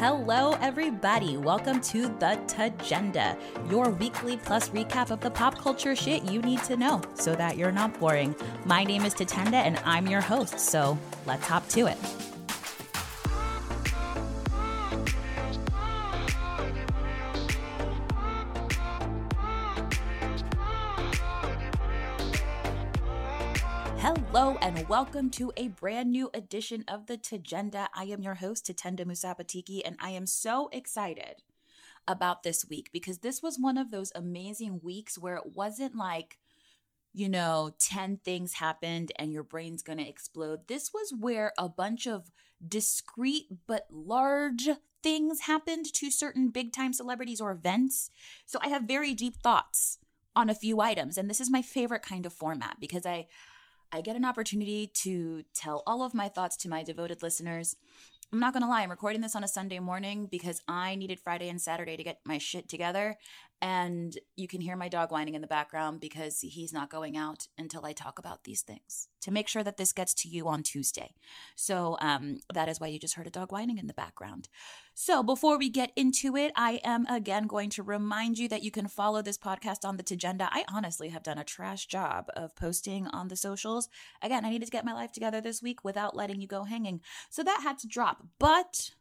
Hello, everybody. Welcome to the Tagenda, your weekly plus recap of the pop culture shit you need to know so that you're not boring. My name is Tatenda, and I'm your host, so let's hop to it. Welcome to a brand new edition of the Tagenda. I am your host, Tatenda Musapatiki, and I am so excited about this week because this was one of those amazing weeks where it wasn't like, you know, 10 things happened and your brain's gonna explode. This was where a bunch of discrete but large things happened to certain big time celebrities or events. So I have very deep thoughts on a few items, and this is my favorite kind of format because I I get an opportunity to tell all of my thoughts to my devoted listeners. I'm not going to lie, I'm recording this on a Sunday morning because I needed Friday and Saturday to get my shit together. And you can hear my dog whining in the background because he's not going out until I talk about these things to make sure that this gets to you on Tuesday. So um, that is why you just heard a dog whining in the background. So before we get into it, I am again going to remind you that you can follow this podcast on the Tagenda. I honestly have done a trash job of posting on the socials. Again, I needed to get my life together this week without letting you go hanging. So that had to drop. But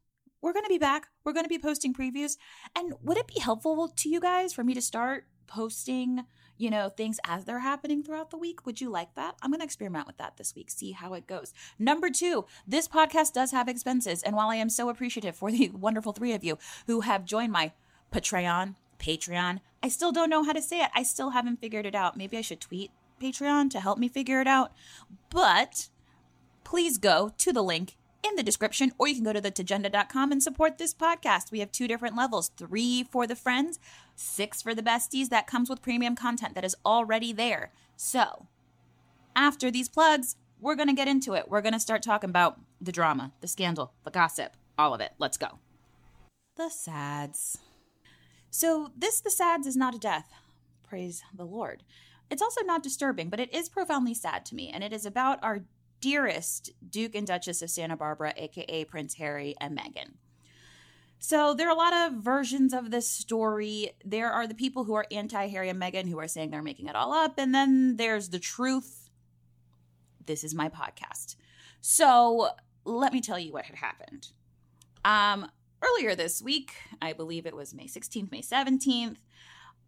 we're going to be back. We're going to be posting previews. And would it be helpful to you guys for me to start posting, you know, things as they're happening throughout the week? Would you like that? I'm going to experiment with that this week, see how it goes. Number two, this podcast does have expenses. And while I am so appreciative for the wonderful three of you who have joined my Patreon, Patreon, I still don't know how to say it. I still haven't figured it out. Maybe I should tweet Patreon to help me figure it out. But please go to the link in the description, or you can go to thetagenda.com and support this podcast. We have two different levels three for the friends, six for the besties. That comes with premium content that is already there. So, after these plugs, we're going to get into it. We're going to start talking about the drama, the scandal, the gossip, all of it. Let's go. The sads. So, this, the sads, is not a death. Praise the Lord. It's also not disturbing, but it is profoundly sad to me, and it is about our dearest Duke and Duchess of Santa Barbara, aka Prince Harry and Meghan. So there are a lot of versions of this story. There are the people who are anti Harry and Meghan who are saying they're making it all up, and then there's the truth. This is my podcast. So let me tell you what had happened. Um, earlier this week, I believe it was May 16th, May 17th,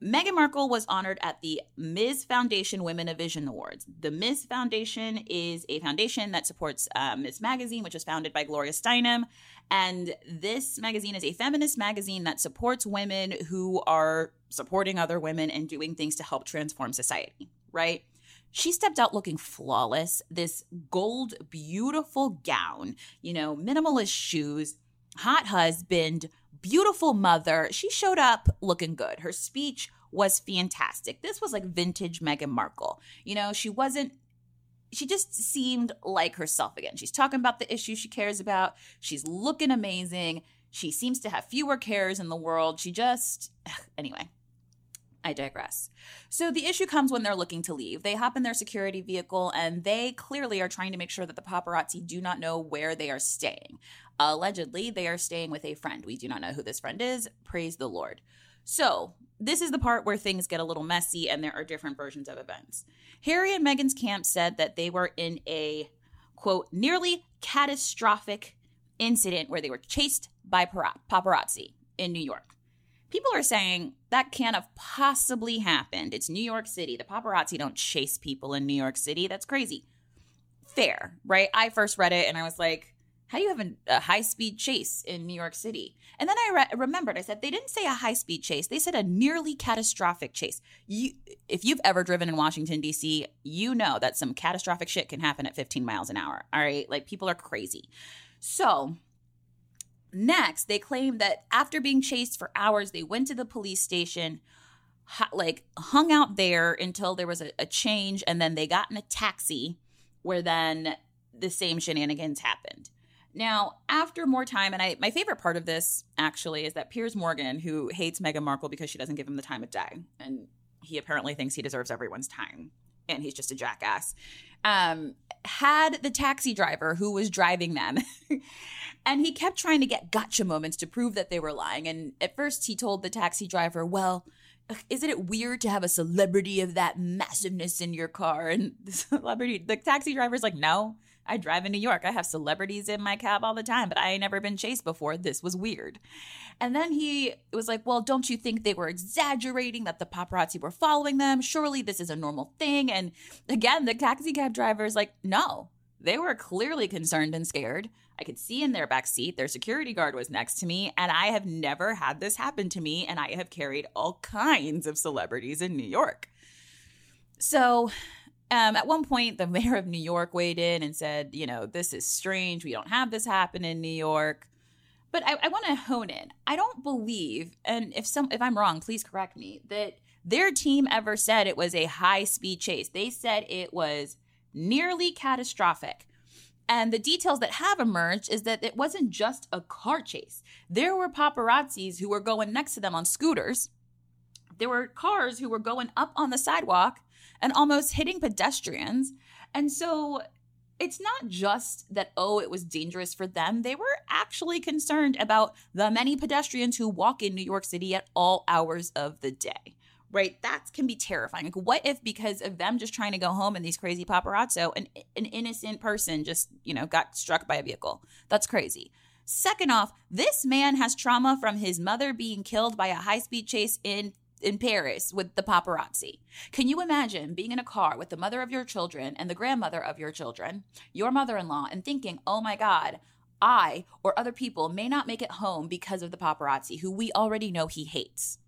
Meghan Markle was honored at the Ms. Foundation Women of Vision Awards. The Ms. Foundation is a foundation that supports uh, Ms. Magazine, which was founded by Gloria Steinem. And this magazine is a feminist magazine that supports women who are supporting other women and doing things to help transform society, right? She stepped out looking flawless. This gold, beautiful gown, you know, minimalist shoes, hot husband, beautiful mother. She showed up looking good. Her speech was fantastic. This was like vintage Meghan Markle. You know, she wasn't she just seemed like herself again. She's talking about the issues she cares about. She's looking amazing. She seems to have fewer cares in the world. She just anyway. I digress. So the issue comes when they're looking to leave. They hop in their security vehicle and they clearly are trying to make sure that the paparazzi do not know where they are staying. Allegedly, they are staying with a friend. We do not know who this friend is. Praise the Lord. So, this is the part where things get a little messy and there are different versions of events. Harry and Meghan's camp said that they were in a quote, nearly catastrophic incident where they were chased by paparazzi in New York. People are saying that can't have possibly happened. It's New York City. The paparazzi don't chase people in New York City. That's crazy. Fair, right? I first read it and I was like, how do you have a, high speed chase in New York City? And then I re- remembered, I said, they didn't say a high speed chase. They said a nearly catastrophic chase. You, if you've ever driven in Washington, D.C., you know that some catastrophic shit can happen at 15 miles an hour. All right. Like people are crazy. So Next, they claim that after being chased for hours, they went to the police station, like hung out there until there was a, a change, and then they got in a taxi where then the same shenanigans happened. Now, after more time, and I, my favorite part of this actually is that Piers Morgan, who hates Meghan Markle because she doesn't give him the time of day, and he apparently thinks he deserves everyone's time, and he's just a jackass. Um, had the taxi driver who was driving them. and he kept trying to get gotcha moments to prove that they were lying. And at first, he told the taxi driver, Well, isn't it weird to have a celebrity of that massiveness in your car? And the celebrity, the taxi driver's like, No, I drive in New York. I have celebrities in my cab all the time, but I ain't never been chased before. This was weird. And then he was like, Well, don't you think they were exaggerating that the paparazzi were following them? Surely this is a normal thing. And again, the taxi cab driver's like, No, they were clearly concerned and scared. I could see in their back seat their security guard was next to me, and I have never had this happen to me, and I have carried all kinds of celebrities in New York. So um, at one point, the mayor of New York weighed in and said, you know, this is strange. We don't have this happen in New York. But I, I want to hone in. I don't believe, and if some if I'm wrong, please correct me, that their team ever said it was a high speed chase. They said it was nearly catastrophic. And the details that have emerged is that it wasn't just a car chase. There were paparazzis who were going next to them on scooters. There were cars who were going up on the sidewalk and almost hitting pedestrians. And so it's not just that, oh, it was dangerous for them. They were actually concerned about the many pedestrians who walk in New York City at all hours of the day. Right? That can be terrifying. Like, what if because of them just trying to go home and these crazy paparazzo, an, an innocent person just, you know, got struck by a vehicle? That's crazy. Second off, this man has trauma from his mother being killed by a high speed chase in in Paris with the paparazzi. Can you imagine being in a car with the mother of your children and the grandmother of your children, your mother in law, and thinking, oh my God, I or other people may not make it home because of the paparazzi, who we already know he hates?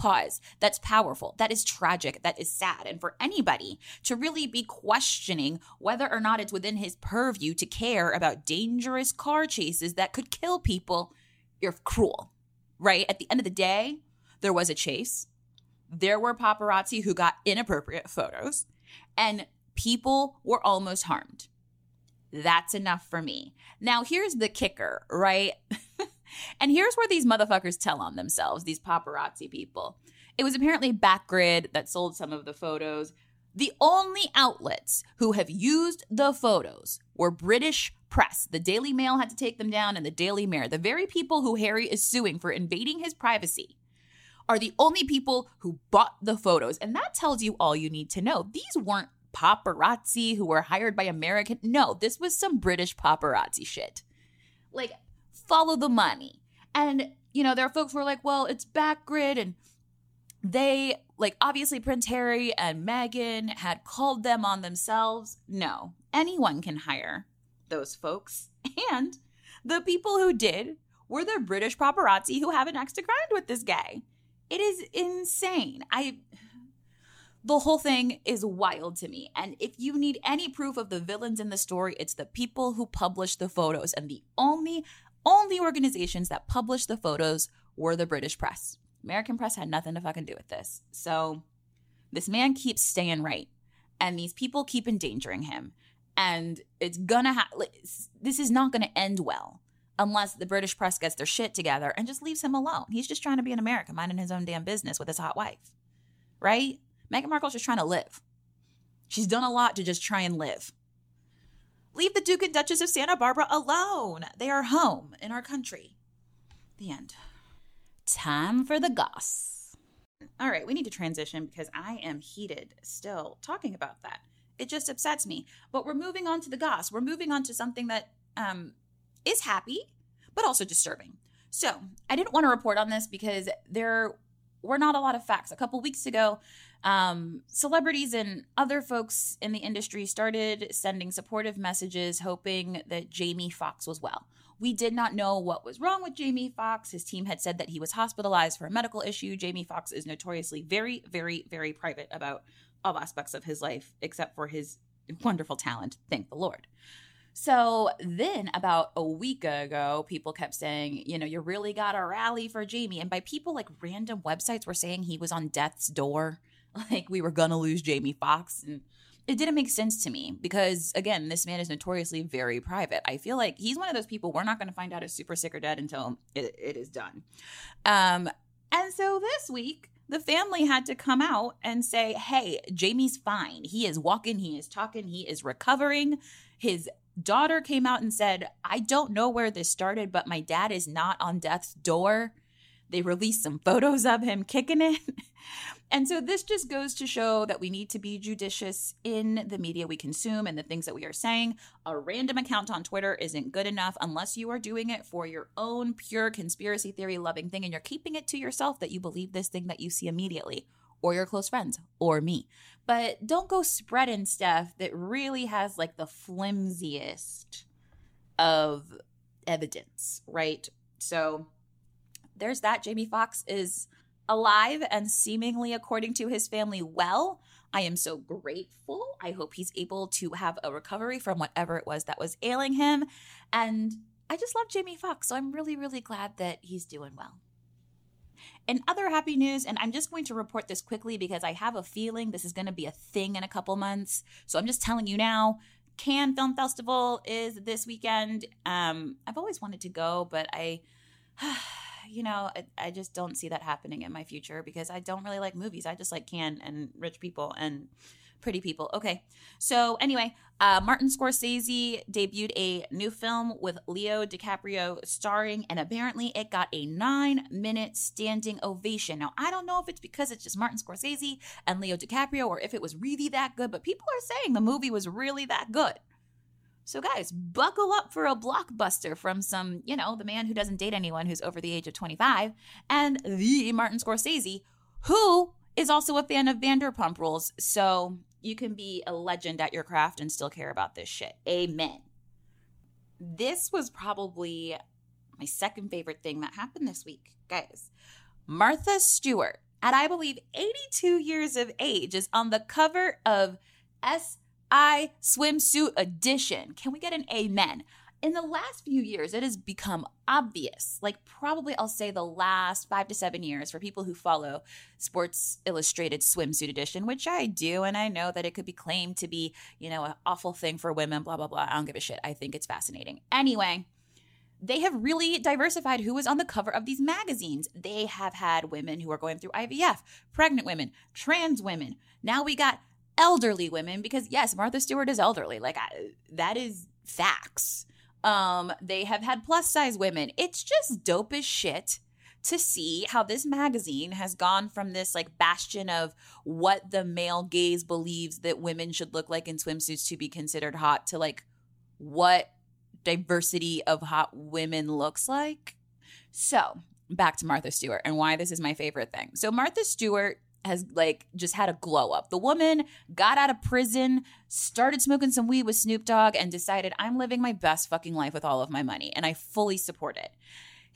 Pause. That's powerful. That is tragic. That is sad. And for anybody to really be questioning whether or not it's within his purview to care about dangerous car chases that could kill people, you're cruel, right? At the end of the day, there was a chase. There were paparazzi who got inappropriate photos, and people were almost harmed. That's enough for me. Now, here's the kicker, right? and here's where these motherfuckers tell on themselves, these paparazzi people. It was apparently Backgrid that sold some of the photos. The only outlets who have used the photos were British press. The Daily Mail had to take them down, and the Daily Mirror, the very people who Harry is suing for invading his privacy are the only people who bought the photos. And that tells you all you need to know. These weren't paparazzi who were hired by American. No, this was some British paparazzi shit. Like, follow the money. And, you know, there are folks who are like, well, it's Backgrid and they, like, obviously Prince Harry and Meghan had called them on themselves. No, anyone can hire those folks. And the people who did were the British paparazzi who have an axe to grind with this guy. It is insane. I the whole thing is wild to me. And if you need any proof of the villains in the story, it's the people who published the photos. And the only only organizations that published the photos were the British press. American press had nothing to fucking do with this. So this man keeps staying right. And these people keep endangering him. And it's gonna have, this is not gonna end well unless the British press gets their shit together and just leaves him alone. He's just trying to be an American, minding his own damn business with his hot wife, right? Meghan Markle's just trying to live. She's done a lot to just try and live. Leave the Duke and Duchess of Santa Barbara alone. They are home in our country. The end. Time for the goss. All right, we need to transition because I am heated still talking about that. It just upsets me. But we're moving on to the goss. We're moving on to something that um, is happy, but also disturbing. So I didn't want to report on this because there were not a lot of facts. A couple weeks ago, um, celebrities and other folks in the industry started sending supportive messages, hoping that Jamie Foxx was well. We did not know what was wrong with Jamie Foxx. His team had said that he was hospitalized for a medical issue. Jamie Foxx is notoriously very, very, very private about all aspects of his life, except for his wonderful talent. Thank the Lord. So then, about a week ago, people kept saying, you know, you really got to rally for Jamie. And by people, like random websites were saying he was on death's door, like we were to lose Jamie Foxx, And it didn't make sense to me because, again, this man is notoriously very private. I feel like he's one of those people we're not to find out is super sick or dead until it, it is done. Um, and so this week, the family had to come out and say, hey, Jamie's fine. He is walking, he is talking, he is recovering. His daughter came out and said, I don't know where this started, but my dad is not on death's door. They released some photos of him kicking it. And so this just goes to show that we need to be judicious in the media we consume and the things that we are saying. A random account on Twitter isn't good enough unless you are doing it for your own pure conspiracy theory loving thing and you're keeping it to yourself that you believe this thing that you see immediately or your close friends or me. But don't go spreading stuff that really has like the flimsiest of evidence, right? So there's that. Jamie Foxx is alive and seemingly, according to his family, well. I am so grateful. I hope he's able to have a recovery from whatever it was that was ailing him. And I just love Jamie Foxx, so I'm really, really glad that he's doing well. In other happy news, and I'm just going to report this quickly because I have a feeling this is going to be a thing in a couple months. So I'm just telling you now. Cannes Film Festival is this weekend. Um, I've always wanted to go, but I you know, I, I, just don't see that happening in my future because I don't really like movies. I just like Cannes and rich people and pretty people. Okay. So, anyway, uh, Martin Scorsese debuted a new film with Leo DiCaprio starring, and apparently it got a nine minute standing ovation. Now, I don't know if it's because it's just Martin Scorsese and Leo DiCaprio or if it was really that good, but people are saying the movie was really that good. So, guys, buckle up for a blockbuster from some, you know, the man who doesn't date anyone who's over the age of 25 and the Martin Scorsese, who is also a fan of Vanderpump Rules. So, you can be a legend at your craft and still care about this shit. Amen. This was probably my second favorite thing that happened this week, guys. Martha Stewart, at I believe 82 years of age, is on the cover of S I swimsuit edition. Can we get an amen? In the last few years, it has become obvious, like probably I'll say the last five to seven years for people who follow Sports Illustrated Swimsuit Edition, which I do. And I know that it could be claimed to be, you know, an awful thing for women, blah, blah, blah. I don't give a shit. I think it's fascinating. Anyway, they have really diversified who is on the cover of these magazines. They have had women who are going through IVF, pregnant women, trans women. Now we got elderly women because yes, Martha Stewart is elderly. Like I, that is facts. Um, they have had plus size women. It's just dope as shit to see how this magazine has gone from this like bastion of what the male gaze believes that women should look like in swimsuits to be considered hot to like what diversity of hot women looks like. So, back to Martha Stewart and why this is my favorite thing. So, Martha Stewart has like just had a glow up. The woman got out of prison, started smoking some weed with Snoop Dogg, and decided I'm living my best fucking life with all of my money, and I fully support it.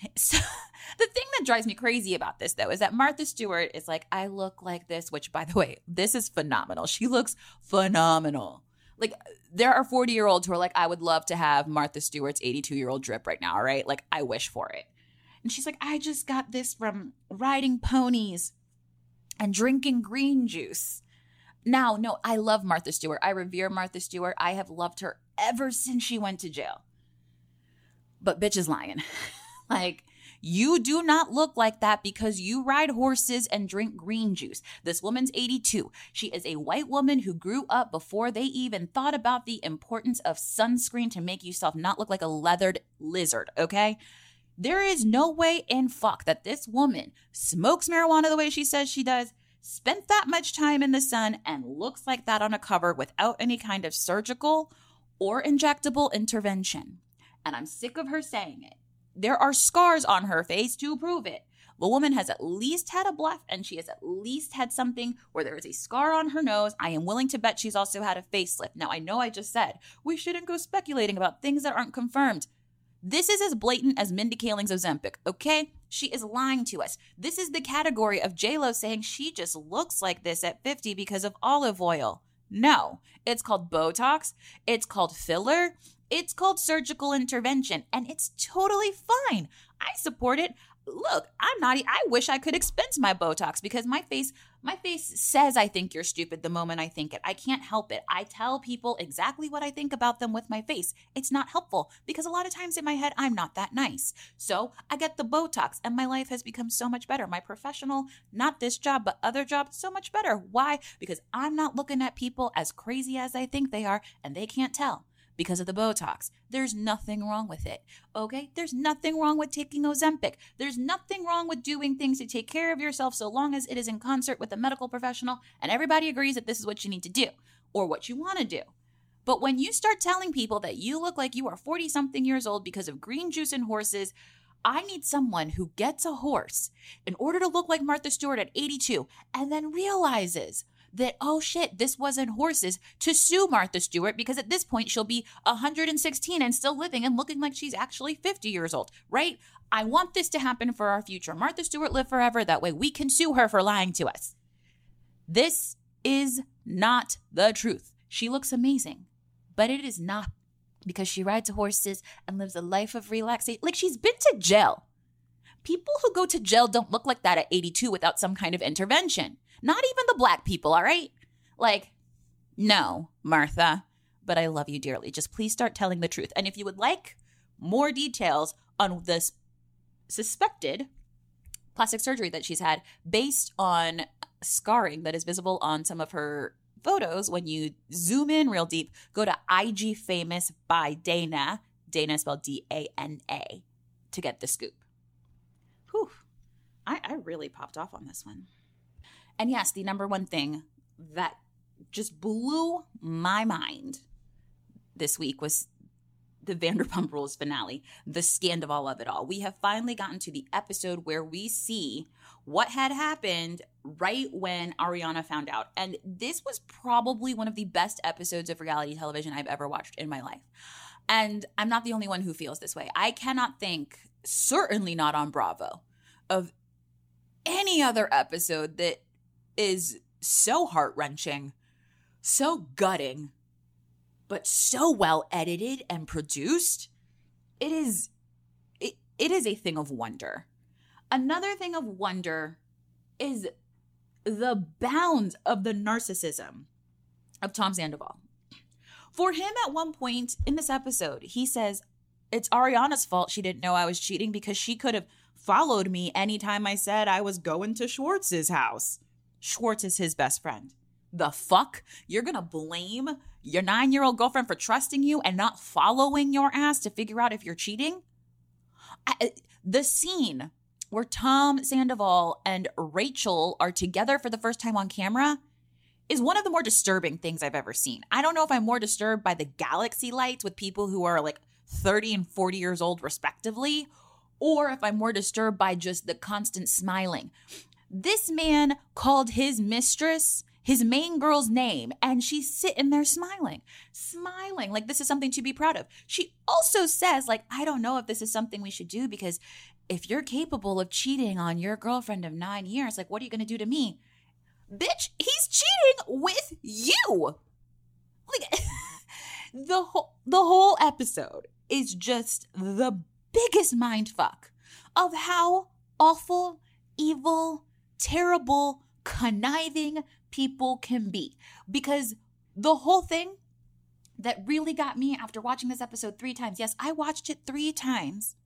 So, the thing that drives me crazy about this, though, is that Martha Stewart is like, I look like this, which, by the way, this is phenomenal. She looks phenomenal. Like, there are 40 year olds who are like, I would love to have Martha Stewart's 82 year old drip right now, all right? Like, I wish for it. And she's like, I just got this from riding ponies and drinking green juice. Now, no, I love Martha Stewart. I revere Martha Stewart. I have loved her ever since she went to jail. But bitch is lying. like, you do not look like that because you ride horses and drink green juice. This woman's 82. She is a white woman who grew up before they even thought about the importance of sunscreen to make yourself not look like a leathered lizard, okay? There is no way in fuck that this woman smokes marijuana the way she says she does, spent that much time in the sun, and looks like that on a cover without any kind of surgical or injectable intervention. And I'm sick of her saying it. There are scars on her face to prove it. The woman has at least had a bleph and she has at least had something where there is a scar on her nose. I am willing to bet she's also had a facelift. Now, I know I just said we shouldn't go speculating about things that aren't confirmed. This is as blatant as Mindy Kaling's Ozempic, okay? She is lying to us. This is the category of JLo saying she just looks like this at 50 because of olive oil. No, it's called Botox, it's called filler, it's called surgical intervention, and it's totally fine. I support it. Look, I'm not, I wish I could expense my Botox because my face My face says I think you're stupid the moment I think it. I can't help it. I tell people exactly what I think about them with my face. It's not helpful because a lot of times in my head, I'm not that nice. So I get the Botox and my life has become so much better. My professional, not this job, but other jobs, so much better. Why? Because I'm not looking at people as crazy as I think they are and they can't tell because of the Botox. There's nothing wrong with it. Okay? There's nothing wrong with taking Ozempic. There's nothing wrong with doing things to take care of yourself so long as it is in concert with a medical professional and everybody agrees that this is what you need to do or what you want to do. But when you start telling people that you look like you are 40 something years old because of green juice and horses, I need someone who gets a horse in order to look like Martha Stewart at 82 and then realizes that, oh shit, this wasn't horses to sue Martha Stewart because at this point she'll be 116 and still living and looking like she's actually 50 years old, right? I want this to happen for our future. Martha Stewart live forever. That way we can sue her for lying to us. This is not the truth. She looks amazing, but it is not because she rides horses and lives a life of relaxation. Like she's been to jail. People who go to jail don't look like that at 82 without some kind of intervention. Not even the black people, all right? Like, no, Martha, but I love you dearly. Just please start telling the truth. And if you would like more details on this suspected plastic surgery that she's had based on scarring that is visible on some of her photos, when you zoom in real deep, go to IG Famous by Dana, Dana spelled D A N A, to get the scoop. Whew. I, I really popped off on this one. And yes, the number one thing that just blew my mind this week was the Vanderpump Rules finale, the scandal of it all. We have finally gotten to the episode where we see what had happened right when Ariana found out. And this was probably one of the best episodes of reality television I've ever watched in my life. And I'm not the only one who feels this way. I cannot think, certainly not on Bravo, of any other episode that is so heart wrenching, so gutting, but so well edited and produced. It is it, it is a thing of wonder. Another thing of wonder is the bounds of the narcissism of Tom Sandoval. For him, at one point in this episode, he says, It's Ariana's fault she didn't know I was cheating because she could have followed me anytime I said I was going to Schwartz's house. Schwartz is his best friend. The fuck? You're gonna blame your nine year old girlfriend for trusting you and not following your ass to figure out if you're cheating? I, uh, the scene where Tom Sandoval and Rachel are together for the first time on camera is one of the more disturbing things I've ever seen. I don't know if I'm more disturbed by the galaxy lights with people who are like 30 and 40 years old, respectively, or if I'm more disturbed by just the constant smiling. This man called his mistress his main girl's name and she's sitting there smiling smiling like this is something to be proud of. She also says like i don't know if this is something we should do because if you're capable of cheating on your girlfriend of nine years like what are you going to do to me? Bitch he's cheating with you. Like the whole the whole episode is just the biggest mind fuck of how awful evil terrible, conniving people can be. Because the whole thing that really got me after watching this episode three times, yes, I watched it three times.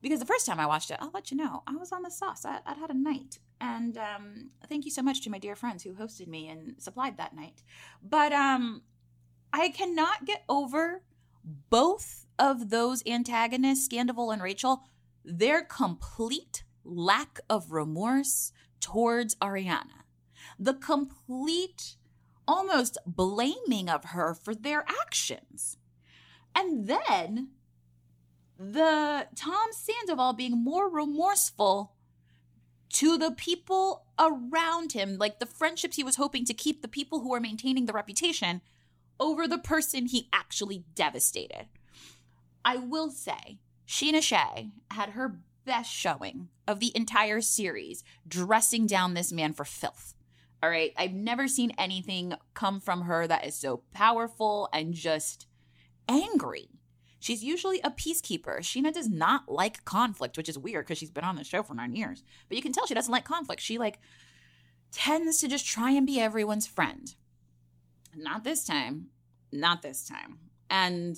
Because the first time I watched it, I'll let you know, I was on the sauce. I, would had a night. And um, thank you so much to my dear friends who hosted me and supplied that night. But um, I cannot get over both of those antagonists, Scandoval and Rachel, their complete lack of remorse towards Ariana, the complete almost blaming of her for their actions. And then the Tom Sandoval being more remorseful to the people around him, like the friendships he was hoping to keep, the people who are maintaining the reputation, over the person he actually devastated. I will say, Scheana Shay had her best showing of the entire series dressing down this man for filth. All right. I've never seen anything come from her that is so powerful and just angry. She's usually a peacekeeper. Scheana does not like conflict, which is weird because she's been on the show for nine years. But you can tell she doesn't like conflict. She like tends to just try and be everyone's friend. Not this time. Not this time. And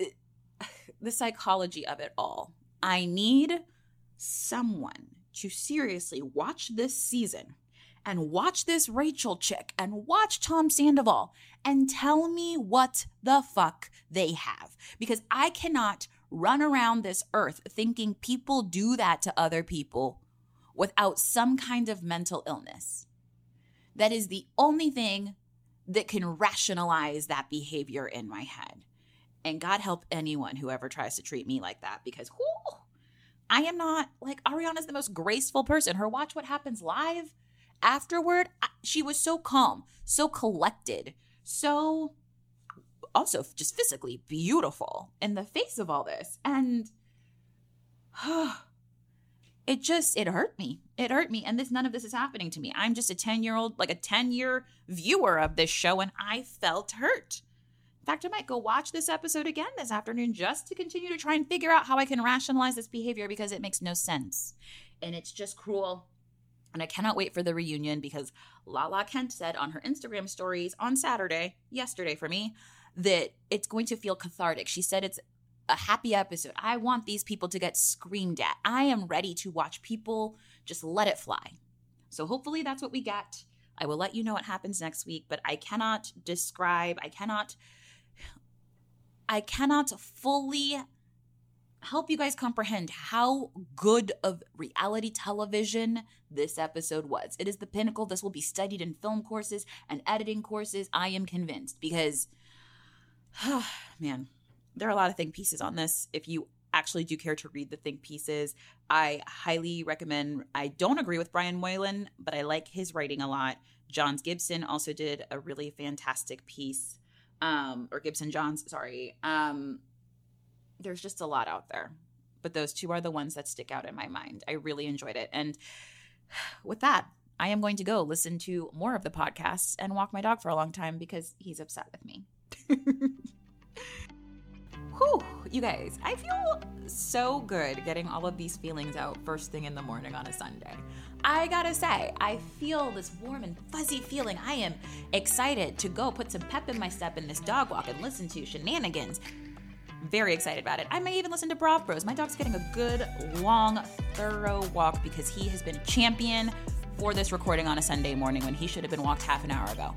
uh, it, the psychology of it all. I need someone to seriously watch this season and watch this Rachel chick and watch Tom Sandoval and tell me what the fuck they have. Because I cannot run around this earth thinking people do that to other people without some kind of mental illness. That is the only thing that can rationalize that behavior in my head. And God help anyone who ever tries to treat me like that because whoo, I am not like Ariana's the most graceful person. Her Watch What Happens Live afterward, she was so calm, so collected, so also just physically beautiful in the face of all this. And it just it hurt me. It hurt me and this none of this is happening to me. I'm just a 10-year-old like a 10-year viewer of this show and I felt hurt. In fact, I might go watch this episode again this afternoon just to continue to try and figure out how I can rationalize this behavior because it makes no sense. And it's just cruel and I cannot wait for the reunion because Lala Kent said on her Instagram stories on Saturday, yesterday for me, that it's going to feel cathartic. She said it's a happy episode. I want these people to get screamed at. I am ready to watch people just let it fly. So hopefully that's what we get. I will let you know what happens next week, but I cannot describe, I cannot I cannot fully help you guys comprehend how good of reality television this episode was. It is the pinnacle. This will be studied in film courses and editing courses. I am convinced because, oh, man, there are a lot of think pieces on this. If you actually do care to read the think pieces, I highly recommend. I don't agree with Brian Moylan, but I like his writing a lot. Johns Gibson also did a really fantastic piece, um, or Gibson Johns, sorry. Um, there's just a lot out there. But those two are the ones that stick out in my mind. I really enjoyed it. And with that, I am going to go listen to more of the podcasts and walk my dog for a long time because he's upset with me. Whew, you guys, I feel so good getting all of these feelings out first thing in the morning on a Sunday. I gotta say, I feel this warm and fuzzy feeling. I am excited to go put some pep in my step in this dog walk and listen to shenanigans very excited about it. I may even listen to Brav Bros. My dog's getting a good, long, thorough walk because he has been a champion for this recording on a Sunday morning when he should have been walked half an hour ago.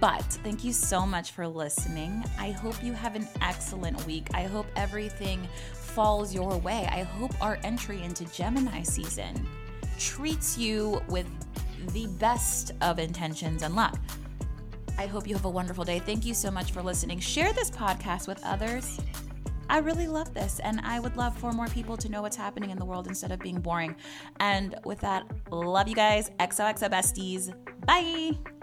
But thank you so much for listening. I hope you have an excellent week. I hope everything falls your way. I hope our entry into Gemini season treats you with the best of intentions and luck. I hope you have a wonderful day. Thank you so much for listening. Share this podcast with others. I really love this, and I would love for more people to know what's happening in the world instead of being boring. And with that, love you guys. XOXO besties. Bye.